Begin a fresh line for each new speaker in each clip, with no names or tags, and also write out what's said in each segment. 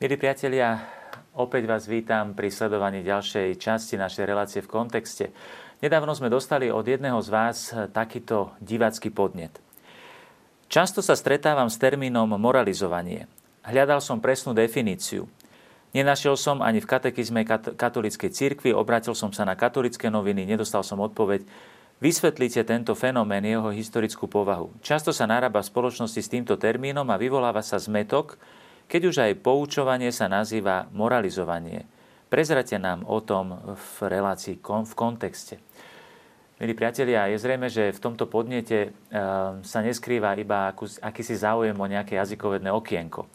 Milí priatelia, opäť vás vítam pri sledovaní ďalšej časti našej relácie v kontexte. Nedávno sme dostali od jedného z vás takýto divácky podnet. Často sa stretávam s termínom moralizovanie. Hľadal som presnú definíciu. Nenašiel som ani v katekizme katolíckej cirkvi, obratil som sa na katolické noviny, nedostal som odpoveď. Vysvetlite tento fenomén, jeho historickú povahu. Často sa narába v spoločnosti s týmto termínom a vyvoláva sa zmetok, keď už aj poučovanie sa nazýva moralizovanie. Prezrate nám o tom v relácii, v kontexte. Milí priatelia, je zrejme, že v tomto podnete sa neskrýva iba akýsi záujem o nejaké jazykovedné okienko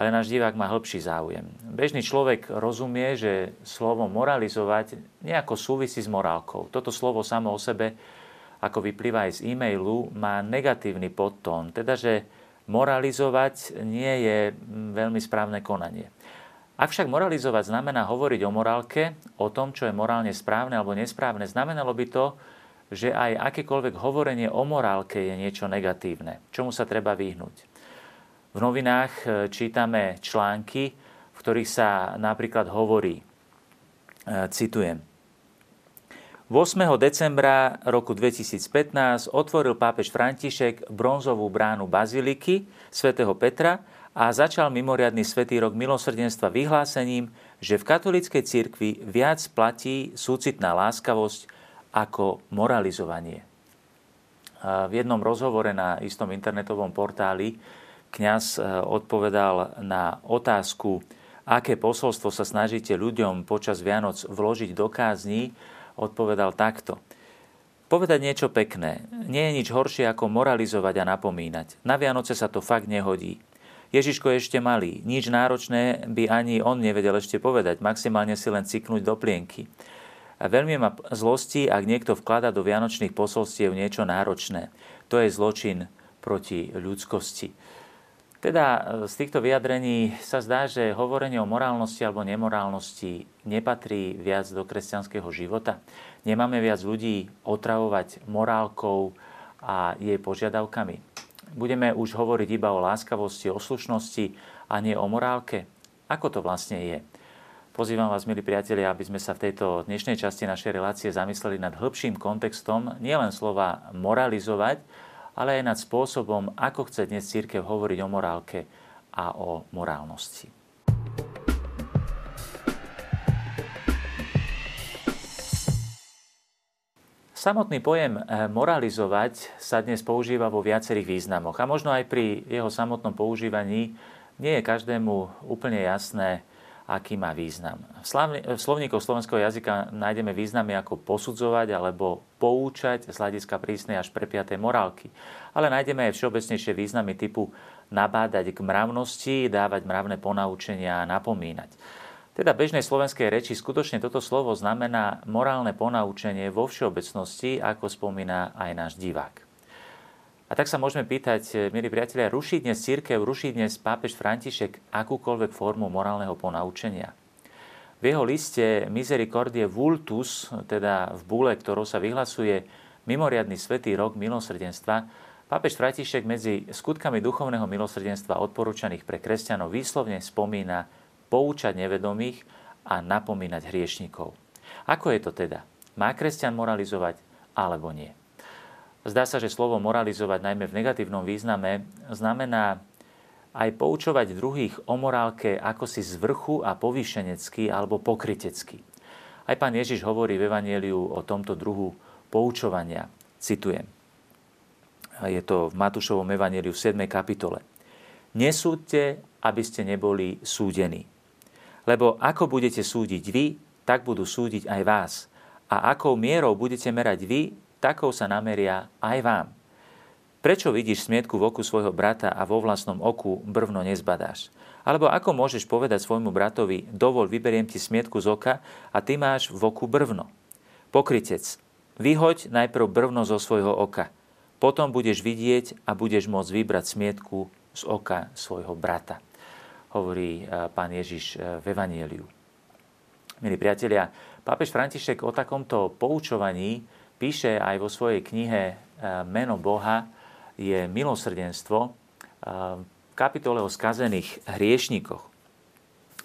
ale náš divák má hĺbší záujem. Bežný človek rozumie, že slovo moralizovať nejako súvisí s morálkou. Toto slovo samo o sebe, ako vyplýva aj z e-mailu, má negatívny podtón, teda že moralizovať nie je veľmi správne konanie. Ak moralizovať znamená hovoriť o morálke, o tom, čo je morálne správne alebo nesprávne, znamenalo by to, že aj akékoľvek hovorenie o morálke je niečo negatívne, čomu sa treba vyhnúť. V novinách e, čítame články, v ktorých sa napríklad hovorí, e, citujem, 8. decembra roku 2015 otvoril pápež František bronzovú bránu Baziliky svätého Petra a začal mimoriadný svätý rok milosrdenstva vyhlásením, že v katolíckej cirkvi viac platí súcitná láskavosť ako moralizovanie. V jednom rozhovore na istom internetovom portáli kňaz e, odpovedal na otázku, aké posolstvo sa snažíte ľuďom počas Vianoc vložiť do kázni, odpovedal takto. Povedať niečo pekné. Nie je nič horšie ako moralizovať a napomínať. Na Vianoce sa to fakt nehodí. Ježiško je ešte malý. Nič náročné by ani on nevedel ešte povedať. Maximálne si len ciknúť do plienky. A veľmi ma zlosti, ak niekto vklada do vianočných posolstiev niečo náročné. To je zločin proti ľudskosti. Teda e, z týchto vyjadrení sa zdá, že hovorenie o morálnosti alebo nemorálnosti nepatrí viac do kresťanského života. Nemáme viac ľudí otravovať morálkou a jej požiadavkami. Budeme už hovoriť iba o láskavosti, o slušnosti a nie o morálke. Ako to vlastne je? Pozývam vás, milí priatelia, aby sme sa v tejto dnešnej časti našej relácie zamysleli nad hĺbším kontextom nielen slova moralizovať, ale aj nad spôsobom, ako chce dnes církev hovoriť o morálke a o morálnosti. Samotný pojem eh, moralizovať sa dnes používa vo viacerých významoch a možno aj pri jeho samotnom používaní nie je každému úplne jasné, aký má význam. V slovníkoch slovenského jazyka nájdeme významy ako posudzovať alebo poučať z hľadiska prísnej až prepiatej morálky. Ale nájdeme aj všeobecnejšie významy typu nabádať k mravnosti, dávať mravné ponaučenia a napomínať. Teda bežnej slovenskej reči skutočne toto slovo znamená morálne ponaučenie vo všeobecnosti, ako spomína aj náš divák. A tak sa môžeme pýtať, e, milí priatelia, ruší dnes církev, ruší dnes pápež František akúkoľvek formu morálneho ponaučenia? V jeho liste Misericordie Vultus, teda v búle, ktorou sa vyhlasuje mimoriadný svetý rok milosrdenstva, pápež František medzi skutkami duchovného milosrdenstva odporúčaných pre kresťanov výslovne spomína poučať nevedomých a napomínať hriešnikov. Ako je to teda? Má kresťan moralizovať alebo nie? Zdá sa, že slovo moralizovať najmä v negatívnom význame znamená aj poučovať druhých o morálke ako si z vrchu a povýšenecky alebo pokrytecky. Aj pán Ježiš hovorí v Evangeliu o tomto druhu poučovania. Citujem. Je to v Matúšovom Evangeliu v 7. kapitole. Nesúďte, aby ste neboli súdení. Lebo ako budete súdiť vy, tak budú súdiť aj vás. A akou mierou budete merať vy, takou sa nameria aj vám. Prečo vidíš smietku v oku svojho brata a vo vlastnom oku brvno nezbadáš? Alebo ako môžeš povedať svojmu bratovi, dovol, vyberiem ti smietku z oka a ty máš v oku brvno? Pokrytec, vyhoď najprv brvno zo svojho oka. Potom budeš vidieť a budeš môcť vybrať smietku z oka svojho brata. Hovorí e, pán Ježiš e, v Evanieliu. Milí priatelia, pápež František o takomto poučovaní píše aj vo svojej knihe e, Meno Boha je milosrdenstvo e, v kapitole o skazených hriešnikoch.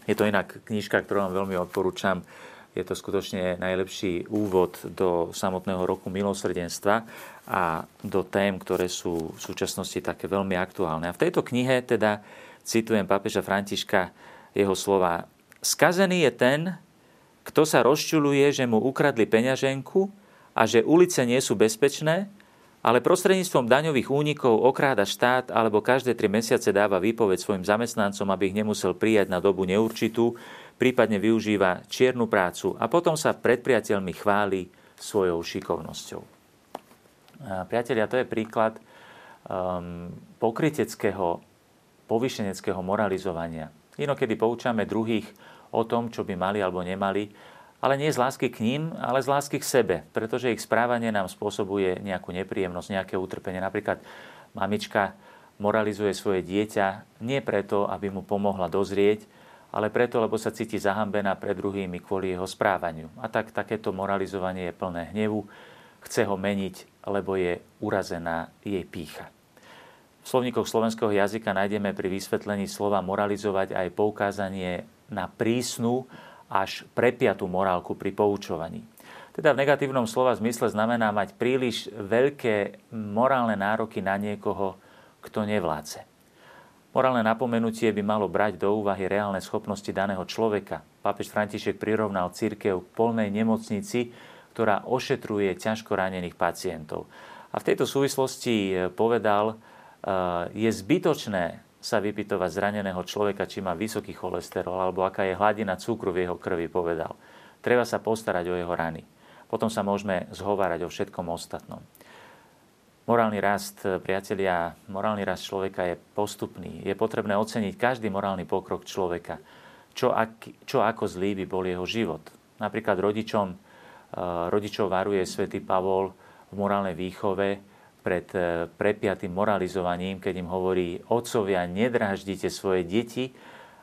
Je to inak knižka, ktorú vám veľmi odporúčam. Je to skutočne najlepší úvod do samotného roku milosrdenstva a do tém, ktoré sú v súčasnosti také veľmi aktuálne. A v tejto knihe teda citujem pápeža Františka jeho slova. Skazený je ten, kto sa rozčuluje, že mu ukradli peňaženku a že ulice nie sú bezpečné, ale prostredníctvom daňových únikov okráda štát alebo každé tri mesiace dáva výpoveď svojim zamestnancom, aby ich nemusel prijať na dobu neurčitú, prípadne využíva čiernu prácu a potom sa pred priateľmi chváli svojou šikovnosťou. priatelia, to je príklad um, pokryteckého, povyšeneckého moralizovania. Inokedy poučame druhých o tom, čo by mali alebo nemali, ale nie z lásky k ním, ale z lásky k sebe, pretože ich správanie nám spôsobuje nejakú nepríjemnosť, nejaké utrpenie. Napríklad mamička moralizuje svoje dieťa nie preto, aby mu pomohla dozrieť, ale preto, lebo sa cíti zahambená pred druhými kvôli jeho správaniu. A tak takéto moralizovanie je plné hnevu, chce ho meniť, lebo je urazená jej pícha. V slovníkoch slovenského jazyka nájdeme pri vysvetlení slova moralizovať aj poukázanie na prísnu až prepiatú morálku pri poučovaní. Teda v negatívnom slova zmysle znamená mať príliš veľké morálne nároky na niekoho, kto nevládze. Morálne napomenutie by malo brať do úvahy reálne schopnosti daného človeka. Pápež František prirovnal církev k polnej nemocnici, ktorá ošetruje ťažko ranených pacientov. A v tejto súvislosti povedal, eh, je zbytočné sa vypytovať zraneného človeka, či má vysoký cholesterol alebo aká je hladina cukru v jeho krvi, povedal. Treba sa postarať o jeho rany. Potom sa môžeme zhovárať o všetkom ostatnom. Morálny rast, priatelia, morálny rast človeka je postupný. Je potrebné oceniť každý morálny pokrok človeka. Čo, ak, čo ako zlý by bol jeho život. Napríklad rodičom, eh, rodičov varuje svätý Pavol v morálnej výchove, pred e, prepiatým moralizovaním, keď im hovorí, otcovia, nedráždite svoje deti,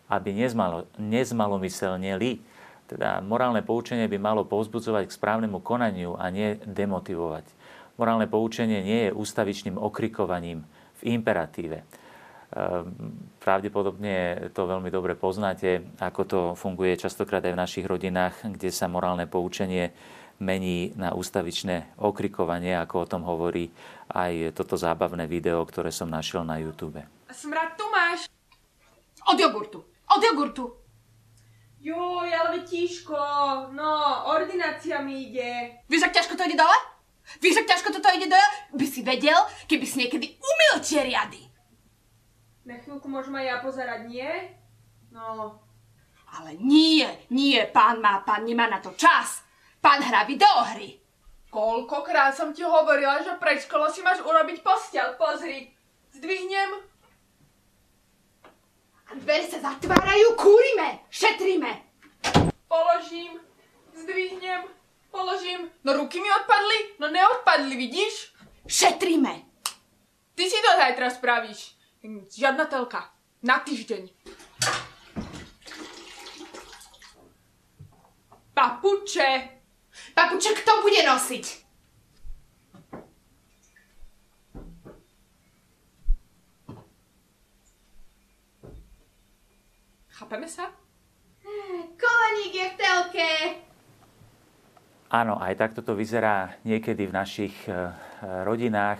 aby nezmalo, nezmalomyselneli. Teda morálne poučenie by malo povzbudzovať k správnemu konaniu a nie demotivovať. Morálne poučenie nie je ústavičným okrikovaním v imperatíve. E, pravdepodobne to veľmi dobre poznáte, ako to funguje častokrát aj v našich rodinách, kde sa morálne poučenie mení na ústavičné okrikovanie, ako o tom hovorí aj toto zábavné video, ktoré som našiel na YouTube.
Smrad tu máš. Od jogurtu. Od jogurtu. Joj, ale tíško, no, ordinácia mi ide. Vieš, ak ťažko to ide dole? Vieš, ak ťažko toto ide dole? By si vedel, keby si niekedy umil tie riady. Na chvíľku môžem aj ja pozerať, nie? No. Ale nie, nie, pán má, pán nemá na to čas. Pán hrá videohry. Koľkokrát som ti hovorila, že pred školou si máš urobiť postel. Pozri, zdvihnem. A dvere sa zatvárajú, kúrime, šetríme. Položím, zdvihnem, položím. No ruky mi odpadli? No neodpadli, vidíš? Šetríme. Ty si to zajtra spravíš. Žiadna telka. Na týždeň. Papuče. Papuče, kto bude nosiť? Chápeme sa? Koleník je v telke.
Áno, aj takto to vyzerá niekedy v našich e, rodinách.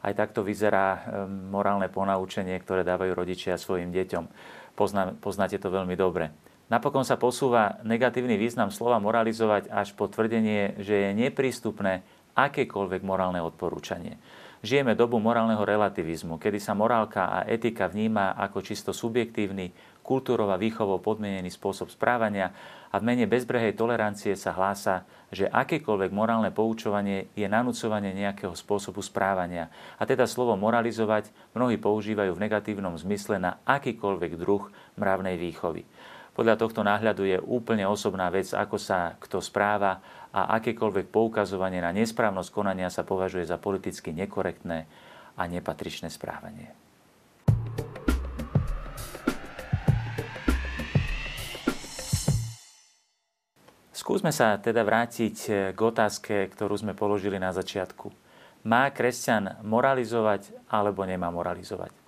Aj takto vyzerá e, morálne ponaučenie, ktoré dávajú rodičia svojim deťom. Pozná, poznáte to veľmi dobre. Napokon sa posúva negatívny význam slova moralizovať až po tvrdenie, že je neprístupné akékoľvek morálne odporúčanie. Žijeme dobu morálneho relativizmu, kedy sa morálka a etika vníma ako čisto subjektívny, kultúrova výchovou podmienený spôsob správania a v mene bezbrehej tolerancie sa hlása, že akékoľvek morálne poučovanie je nanúcovanie nejakého spôsobu správania. A teda slovo moralizovať mnohí používajú v negatívnom zmysle na akýkoľvek druh mravnej výchovy. Podľa tohto náhľadu je úplne osobná vec, ako sa kto správa a akékoľvek poukazovanie na nesprávnosť konania sa považuje za politicky nekorektné a nepatričné správanie. Skúsme sa teda vrátiť k otázke, ktorú sme položili na začiatku. Má kresťan moralizovať alebo nemá moralizovať?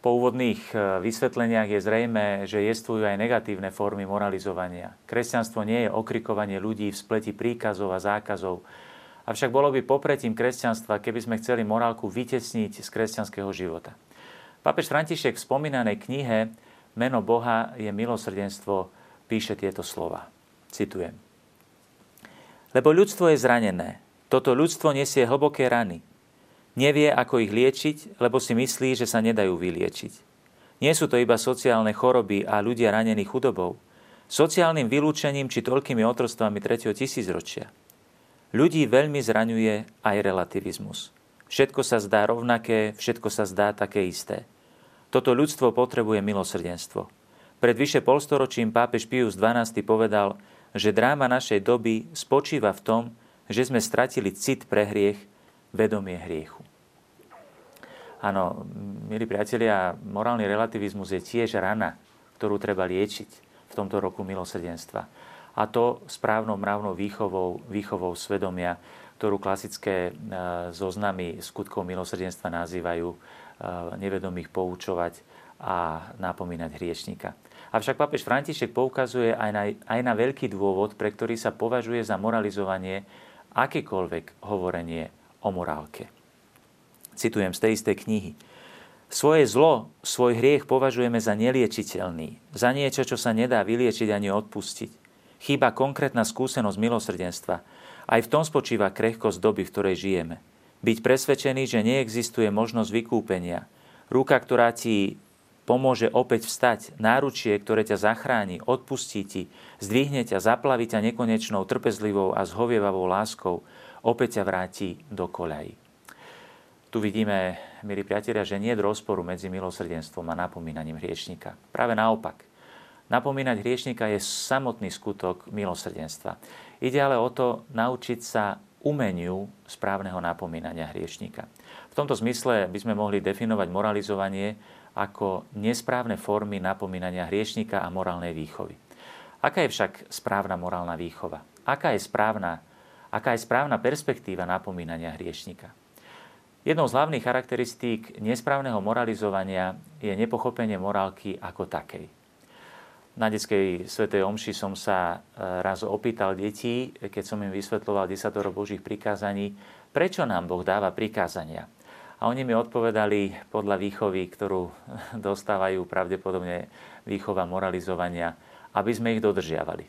Po úvodných e, vysvetleniach je zrejme, že jestvujú aj negatívne formy moralizovania. Kresťanstvo nie je okrikovanie ľudí v spleti príkazov a zákazov, avšak bolo by popretím kresťanstva, keby sme chceli morálku vytesniť z kresťanského života. Pápež František v spomínanej knihe Meno Boha je milosrdenstvo píše tieto slova. Citujem. Lebo ľudstvo je zranené. Toto ľudstvo nesie hlboké rany. Nevie, ako ich liečiť, lebo si myslí, že sa nedajú vyliečiť. Nie sú to iba sociálne choroby a ľudia ranení chudobou, sociálnym vylúčením či toľkými otrostvami 3. tisícročia. Ľudí veľmi zraňuje aj relativizmus. Všetko sa zdá rovnaké, všetko sa zdá také isté. Toto ľudstvo potrebuje milosrdenstvo. Pred vyše polstoročím pápež Pius XII povedal, že dráma našej doby spočíva v tom, že sme stratili cit pre hriech vedomie hriechu. Áno, milí priatelia, morálny relativizmus je tiež rana, ktorú treba liečiť v tomto roku milosrdenstva. A to správnou mravnou výchovou, výchovou svedomia, ktorú klasické e, zoznamy skutkov milosrdenstva nazývajú e, nevedomých poučovať a napomínať hriešnika. Avšak papež František poukazuje aj na, aj na veľký dôvod, pre ktorý sa považuje za moralizovanie akékoľvek hovorenie o morálke. Citujem z tej istej knihy. Svoje zlo, svoj hriech považujeme za neliečiteľný, za niečo, čo sa nedá vyliečiť ani odpustiť. Chýba konkrétna skúsenosť milosrdenstva. Aj v tom spočíva krehkosť doby, v ktorej žijeme. Byť presvedčený, že neexistuje možnosť vykúpenia. Ruka, ktorá ti pomôže opäť vstať, náručie, ktoré ťa zachráni, odpustí ti, zdvihne ťa, zaplaví ťa nekonečnou, trpezlivou a zhovievavou láskou, opäť ťa vráti do koľají. Tu vidíme, milí priatelia, že nie je rozporu medzi milosrdenstvom a napomínaním hriešnika. Práve naopak. Napomínať hriešnika je samotný skutok milosrdenstva. Ide ale o to naučiť sa umeniu správneho napomínania hriešnika. V tomto zmysle by sme mohli definovať moralizovanie ako nesprávne formy napomínania hriešnika a morálnej výchovy. Aká je však správna morálna výchova? Aká je správna aká je správna perspektíva napomínania hriešnika. Jednou z hlavných charakteristík nesprávneho moralizovania je nepochopenie morálky ako takej. Na detskej svetej omši som sa e, raz opýtal detí, keď som im vysvetloval desatoro Božích prikázaní, prečo nám Boh dáva prikázania. A oni mi odpovedali podľa výchovy, ktorú dostávajú pravdepodobne výchova moralizovania, aby sme ich dodržiavali.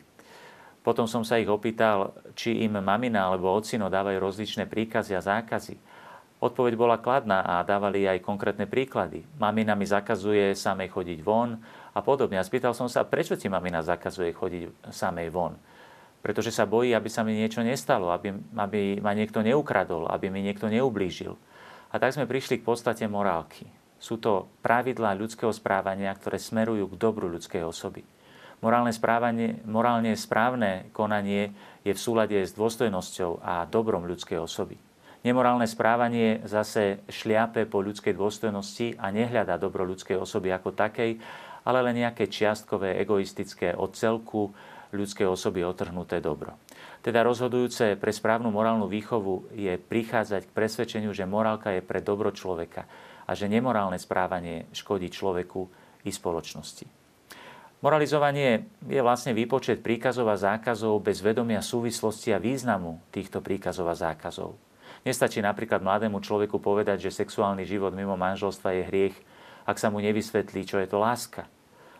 Potom som sa ich opýtal, či im mamina alebo ocino dávajú rozličné príkazy a zákazy. Odpoveď bola kladná a dávali aj konkrétne príklady. Mamina mi zakazuje samej chodiť von a podobne. A spýtal som sa, prečo ti mamina zakazuje chodiť samej von? Pretože sa bojí, aby sa mi niečo nestalo, aby, aby ma niekto neukradol, aby mi niekto neublížil. A tak sme prišli k podstate morálky. Sú to pravidlá ľudského správania, ktoré smerujú k dobru ľudskej osoby. Morálne, správanie, morálne správne konanie je v súlade s dôstojnosťou a dobrom ľudskej osoby. Nemorálne správanie zase šliape po ľudskej dôstojnosti a nehľadá dobro ľudskej osoby ako takej, ale len nejaké čiastkové, egoistické od celku ľudskej osoby otrhnuté dobro. Teda rozhodujúce pre správnu morálnu výchovu je prichádzať k presvedčeniu, že morálka je pre dobro človeka a že nemorálne správanie škodí človeku i spoločnosti. Moralizovanie je vlastne výpočet príkazov a zákazov bez vedomia súvislosti a významu týchto príkazov a zákazov. Nestačí napríklad mladému človeku povedať, že sexuálny život mimo manželstva je hriech, ak sa mu nevysvetlí, čo je to láska.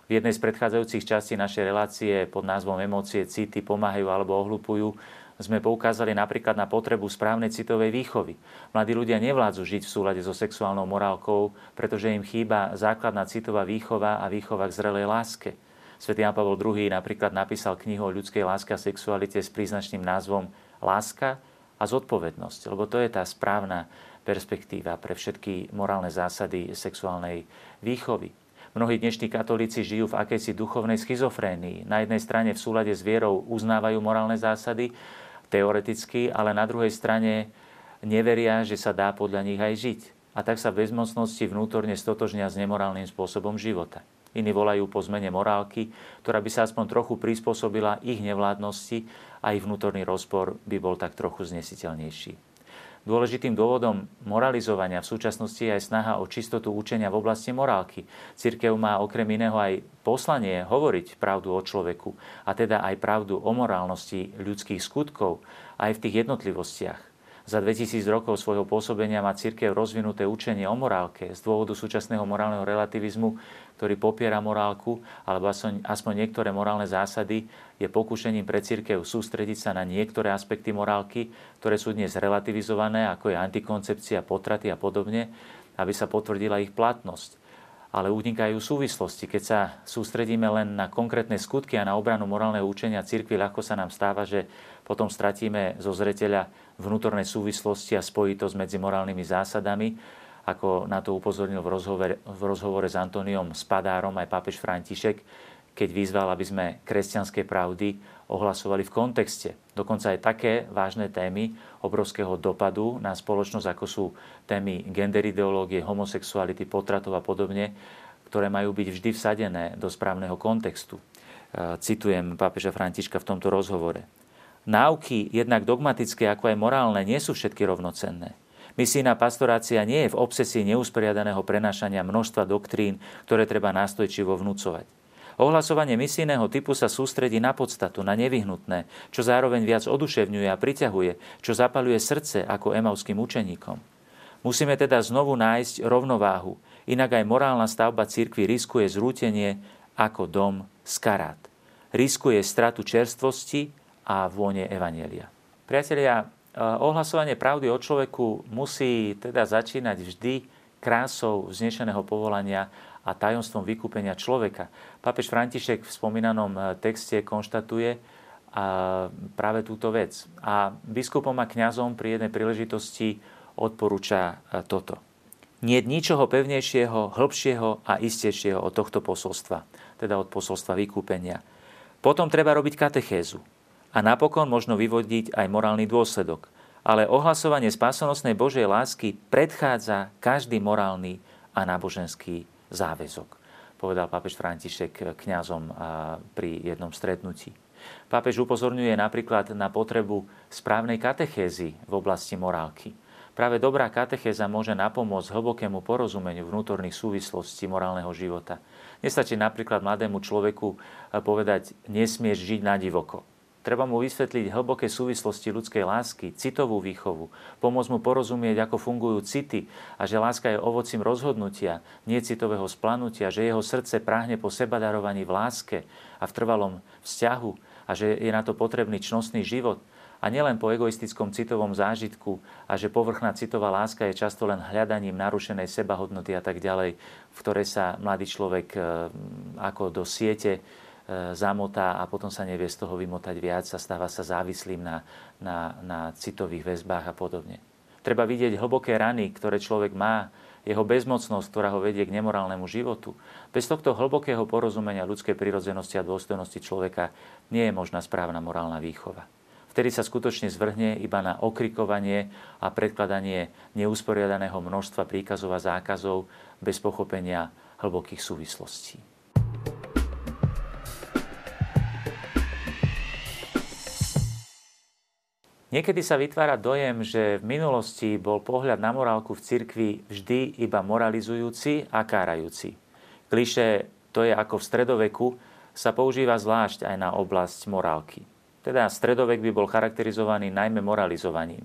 V jednej z predchádzajúcich častí našej relácie pod názvom Emócie, city pomáhajú alebo ohlupujú sme poukázali napríklad na potrebu správnej citovej výchovy. Mladí ľudia nevládzu žiť v súlade so sexuálnou morálkou, pretože im chýba základná citová výchova a výchova k zrelej láske. Svetý Jan Pavel II napríklad napísal knihu o ľudskej láske a sexualite s príznačným názvom Láska a zodpovednosť, lebo to je tá správna perspektíva pre všetky morálne zásady sexuálnej výchovy. Mnohí dnešní katolíci žijú v akejsi duchovnej schizofrénii. Na jednej strane v súlade s vierou uznávajú morálne zásady, teoreticky, ale na druhej strane neveria, že sa dá podľa nich aj žiť. A tak sa v bezmocnosti vnútorne stotožnia s nemorálnym spôsobom života. Iní volajú po zmene morálky, ktorá by sa aspoň trochu prispôsobila ich nevládnosti a ich vnútorný rozpor by bol tak trochu znesiteľnejší. Dôležitým dôvodom moralizovania v súčasnosti je aj snaha o čistotu učenia v oblasti morálky. Cirkev má okrem iného aj poslanie hovoriť pravdu o človeku, a teda aj pravdu o morálnosti ľudských skutkov, aj v tých jednotlivostiach. Za 2000 rokov svojho pôsobenia má církev rozvinuté učenie o morálke z dôvodu súčasného morálneho relativizmu, ktorý popiera morálku, alebo aspoň, aspoň niektoré morálne zásady, je pokúšením pre církev sústrediť sa na niektoré aspekty morálky, ktoré sú dnes relativizované, ako je antikoncepcia, potraty a podobne, aby sa potvrdila ich platnosť ale unikajú súvislosti. Keď sa sústredíme len na konkrétne skutky a na obranu morálneho učenia cirkvi, ľahko sa nám stáva, že potom stratíme zo zreteľa vnútorné súvislosti a spojitosť medzi morálnymi zásadami, ako na to upozornil v rozhovore, v rozhovore s Antoniom Spadárom aj pápež František, keď vyzval, aby sme kresťanské pravdy ohlasovali v kontexte. Dokonca aj také vážne témy obrovského dopadu na spoločnosť, ako sú témy gender ideológie, homosexuality, potratov a podobne, ktoré majú byť vždy vsadené do správneho kontextu. E, citujem pápeža Františka v tomto rozhovore. Náuky, jednak dogmatické ako aj morálne, nie sú všetky rovnocenné. Misijná pastorácia nie je v obsesii neusporiadaného prenášania množstva doktrín, ktoré treba nástojčivo vnúcovať. Ohlasovanie misijného typu sa sústredí na podstatu, na nevyhnutné, čo zároveň viac oduševňuje a priťahuje, čo zapaluje srdce ako emavským učeníkom. Musíme teda znovu nájsť rovnováhu, inak aj morálna stavba cirkvi riskuje zrútenie ako dom z karát. Riskuje stratu čerstvosti a vône Evanielia. Priatelia, ohlasovanie pravdy o človeku musí teda začínať vždy krásou vznešeného povolania a tajomstvom vykúpenia človeka. Pápež František v spomínanom eh, texte konštatuje eh, práve túto vec. A biskupom a kňazom pri jednej príležitosti odporúča eh, toto. Nie ničoho pevnejšieho, hĺbšieho a istejšieho od tohto posolstva, teda od posolstva vykúpenia. Potom treba robiť katechézu. A napokon možno vyvodiť aj morálny dôsledok. Ale ohlasovanie spásonosnej Božej lásky predchádza každý morálny a náboženský záväzok, povedal pápež František kňazom pri jednom stretnutí. Pápež upozorňuje napríklad na potrebu správnej katechézy v oblasti morálky. Práve dobrá katechéza môže napomôcť hlbokému porozumeniu vnútorných súvislostí morálneho života. Nestačí napríklad mladému človeku povedať, nesmieš žiť na divoko. Treba mu vysvetliť hlboké súvislosti ľudskej lásky, citovú výchovu, pomôcť mu porozumieť, ako fungujú city a že láska je ovocím rozhodnutia, nie citového splanutia, že jeho srdce práhne po sebadarovaní v láske a v trvalom vzťahu a že je na to potrebný čnostný život. A nielen po egoistickom citovom zážitku a že povrchná citová láska je často len hľadaním narušenej sebahodnoty a tak ďalej, v ktorej sa mladý človek eh, ako do siete zamotá a potom sa nevie z toho vymotať viac a stáva sa závislým na, na, na citových väzbách a podobne. Treba vidieť hlboké rany, ktoré človek má, jeho bezmocnosť, ktorá ho vedie k nemorálnemu životu. Bez tohto hlbokého porozumenia ľudskej prirodzenosti a dôstojnosti človeka nie je možná správna morálna výchova. Vtedy sa skutočne zvrhne iba na okrikovanie a predkladanie neusporiadaného množstva príkazov a zákazov bez pochopenia hlbokých súvislostí. Niekedy sa vytvára dojem, že v minulosti bol pohľad na morálku v cirkvi vždy iba moralizujúci a kárajúci. Kliše to je ako v stredoveku sa používa zvlášť aj na oblasť morálky. Teda stredovek by bol charakterizovaný najmä moralizovaním.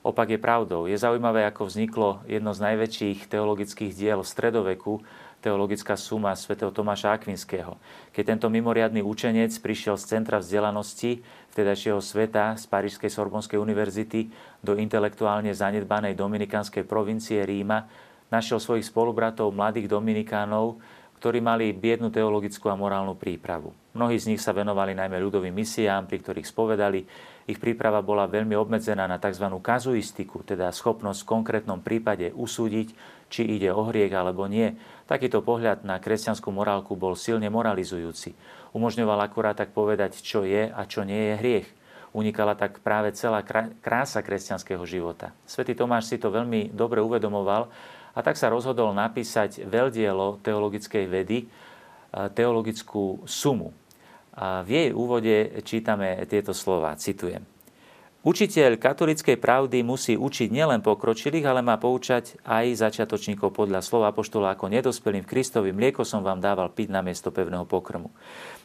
Opak je pravdou. Je zaujímavé, ako vzniklo jedno z najväčších teologických diel v stredoveku, teologická suma svätého Tomáša Akvinského. Keď tento mimoriadný učenec prišiel z centra vzdelanosti vtedajšieho sveta z Parížskej Sorbonskej univerzity do intelektuálne zanedbanej dominikanskej provincie Ríma, našiel svojich spolubratov mladých dominikánov, ktorí mali biednu teologickú a morálnu prípravu. Mnohí z nich sa venovali najmä ľudovým misiám, pri ktorých spovedali. Ich príprava bola veľmi obmedzená na tzv. kazuistiku, teda schopnosť v konkrétnom prípade usúdiť, či ide o hriech alebo nie. Takýto pohľad na kresťanskú morálku bol silne moralizujúci. Umožňoval akurát tak povedať, čo je a čo nie je hriech. Unikala tak práve celá krása kresťanského života. Svetý Tomáš si to veľmi dobre uvedomoval a tak sa rozhodol napísať veľdielo teologickej vedy, teologickú sumu. A v jej úvode čítame tieto slova, citujem. Učiteľ katolickej pravdy musí učiť nielen pokročilých, ale má poučať aj začiatočníkov podľa slova apoštola ako nedospelým v Kristovi. Mlieko som vám dával piť na miesto pevného pokrmu.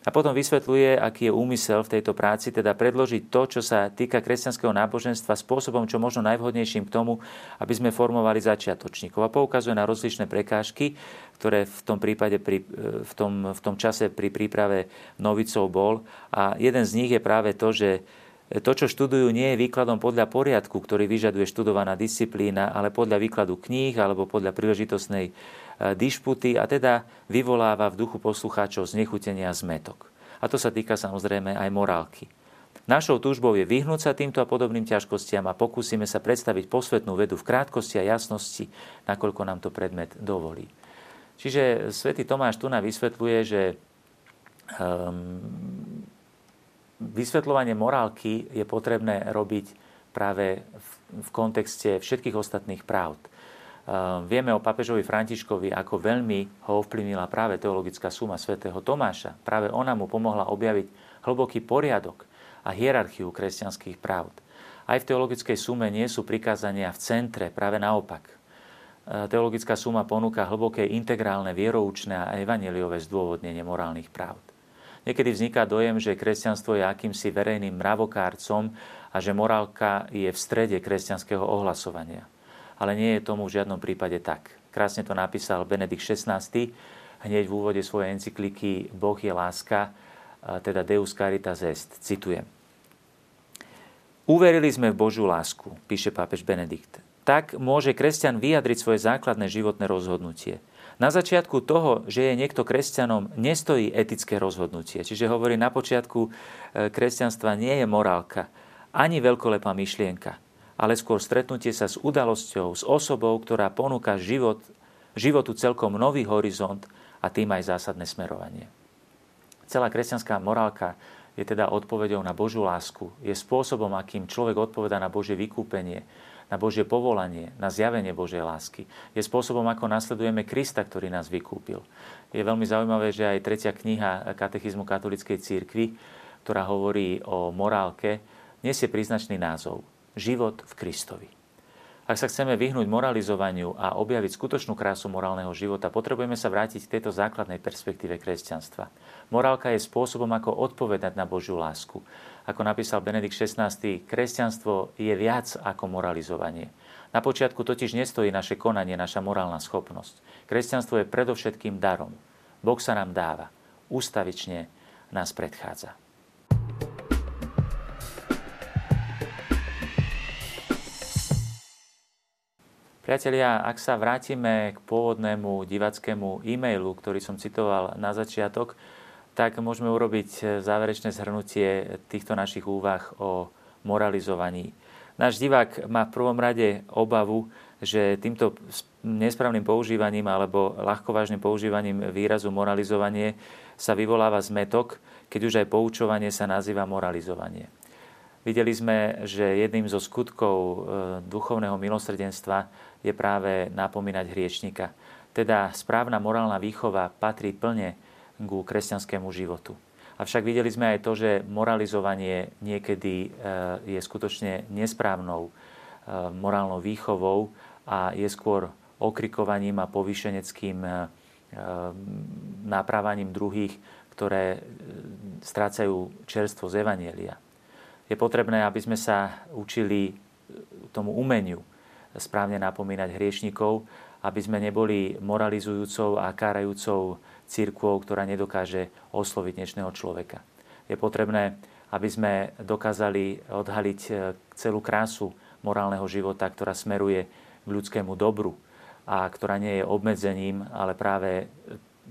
A potom vysvetľuje, aký je úmysel v tejto práci, teda predložiť to, čo sa týka kresťanského náboženstva spôsobom, čo možno najvhodnejším k tomu, aby sme formovali začiatočníkov. A poukazuje na rozličné prekážky, ktoré v tom prípade pri, v, tom, v tom čase pri príprave novicov bol. A jeden z nich je práve to, že to, čo študujú, nie je výkladom podľa poriadku, ktorý vyžaduje študovaná disciplína, ale podľa výkladu kníh alebo podľa príležitostnej e, dišputy a teda vyvoláva v duchu poslucháčov znechutenia zmetok. A to sa týka samozrejme aj morálky. Našou túžbou je vyhnúť sa týmto a podobným ťažkostiam a pokúsime sa predstaviť posvetnú vedu v krátkosti a jasnosti, nakoľko nám to predmet dovolí. Čiže svätý Tomáš tu nám vysvetľuje, že um, vysvetľovanie morálky je potrebné robiť práve v, v kontexte všetkých ostatných pravd. Uh, vieme o papežovi Františkovi, ako veľmi ho ovplyvnila práve teologická suma svätého Tomáša. Práve ona mu pomohla objaviť hlboký poriadok a hierarchiu kresťanských pravd. Aj v teologickej sume nie sú prikázania v centre, práve naopak. Uh, teologická suma ponúka hlboké integrálne, vieroučné a evaneliové zdôvodnenie morálnych pravd. Niekedy vzniká dojem, že kresťanstvo je akýmsi verejným mravokárcom a že morálka je v strede kresťanského ohlasovania. Ale nie je tomu v žiadnom prípade tak. Krásne to napísal Benedikt XVI hneď v úvode svojej encykliky Boh je láska, teda Deus Caritas Est. Citujem. Uverili sme v Božiu lásku, píše pápež Benedikt. Tak môže kresťan vyjadriť svoje základné životné rozhodnutie – na začiatku toho, že je niekto kresťanom, nestojí etické rozhodnutie. Čiže hovorí, na počiatku e, kresťanstva nie je morálka, ani veľkolepá myšlienka, ale skôr stretnutie sa s udalosťou, s osobou, ktorá ponúka život, životu celkom nový horizont a tým aj zásadné smerovanie. Celá kresťanská morálka je teda odpovedou na Božiu lásku, je spôsobom, akým človek odpoveda na Božie vykúpenie, na Božie povolanie, na zjavenie Božej lásky. Je spôsobom, ako nasledujeme Krista, ktorý nás vykúpil. Je veľmi zaujímavé, že aj tretia kniha katechizmu katolíckej církvy, ktorá hovorí o morálke, nesie príznačný názov Život v Kristovi. Ak sa chceme vyhnúť moralizovaniu a objaviť skutočnú krásu morálneho života, potrebujeme sa vrátiť k tejto základnej perspektíve kresťanstva. Morálka je spôsobom, ako odpovedať na Božiu lásku ako napísal Benedikt XVI, kresťanstvo je viac ako moralizovanie. Na počiatku totiž nestojí naše konanie, naša morálna schopnosť. Kresťanstvo je predovšetkým darom. Boh sa nám dáva. Ústavične nás predchádza. Priatelia, ak sa vrátime k pôvodnému divackému e-mailu, ktorý som citoval na začiatok, tak môžeme urobiť e, záverečné zhrnutie týchto našich úvah o moralizovaní. Náš divák má v prvom rade obavu, že týmto nesprávnym používaním alebo ľahkovážnym používaním výrazu moralizovanie sa vyvoláva zmetok, keď už aj poučovanie sa nazýva moralizovanie. Videli sme, že jedným zo skutkov e, duchovného milosrdenstva je práve napomínať hriečnika. Teda správna morálna výchova patrí plne ku kresťanskému životu. Avšak videli sme aj to, že moralizovanie niekedy e, je skutočne nesprávnou e, morálnou výchovou a je skôr okrikovaním a povýšeneckým e, naprávaním druhých, ktoré strácajú čerstvo z Evanielia. Je potrebné, aby sme sa učili tomu umeniu správne napomínať hriešnikov, aby sme neboli moralizujúcou a kárajúcou církvou, ktorá nedokáže osloviť dnešného človeka. Je potrebné, aby sme dokázali odhaliť e, celú krásu morálneho života, ktorá smeruje k ľudskému dobru a ktorá nie je obmedzením, ale práve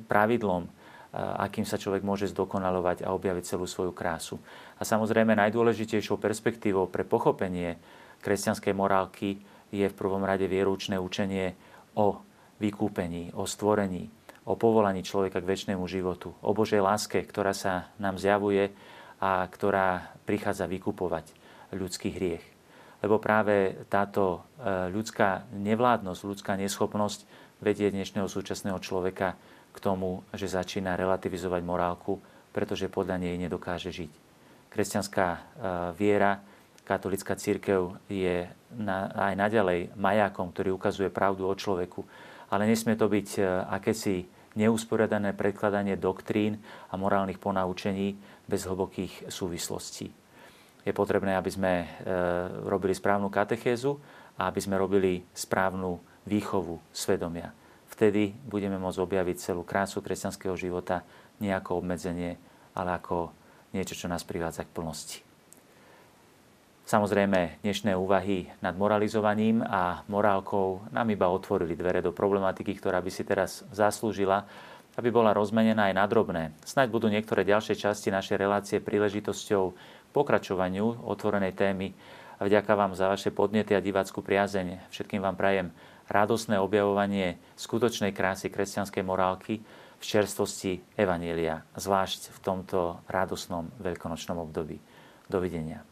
pravidlom, e, akým sa človek môže zdokonalovať a objaviť celú svoju krásu. A samozrejme najdôležitejšou perspektívou pre pochopenie kresťanskej morálky je v prvom rade vieroučné učenie o vykúpení, o stvorení, o povolaní človeka k väčšnému životu, o Božej láske, ktorá sa nám zjavuje a ktorá prichádza vykupovať ľudský hriech. Lebo práve táto e, ľudská nevládnosť, ľudská neschopnosť vedie dnešného súčasného človeka k tomu, že začína relativizovať morálku, pretože podľa nej nedokáže žiť. Kresťanská e, viera, Katolická církev je aj naďalej majákom, ktorý ukazuje pravdu o človeku, ale nesmie to byť e, akési neusporiadané predkladanie doktrín a morálnych ponaučení bez hlbokých súvislostí. Je potrebné, aby sme e, robili správnu katechézu a aby sme robili správnu výchovu svedomia. Vtedy budeme môcť objaviť celú krásu kresťanského života nie ako obmedzenie, ale ako niečo, čo nás privádza k plnosti. Samozrejme, dnešné úvahy nad moralizovaním a morálkou nám iba otvorili dvere do problematiky, ktorá by si teraz zaslúžila, aby bola rozmenená aj na drobné. Snaď budú niektoré ďalšie časti našej relácie príležitosťou pokračovaniu otvorenej témy. A vďaka vám za vaše podnety a divácku priazeň. Všetkým vám prajem radosné objavovanie skutočnej krásy kresťanskej morálky v čerstvosti Evanielia, zvlášť v tomto radosnom veľkonočnom období. Dovidenia.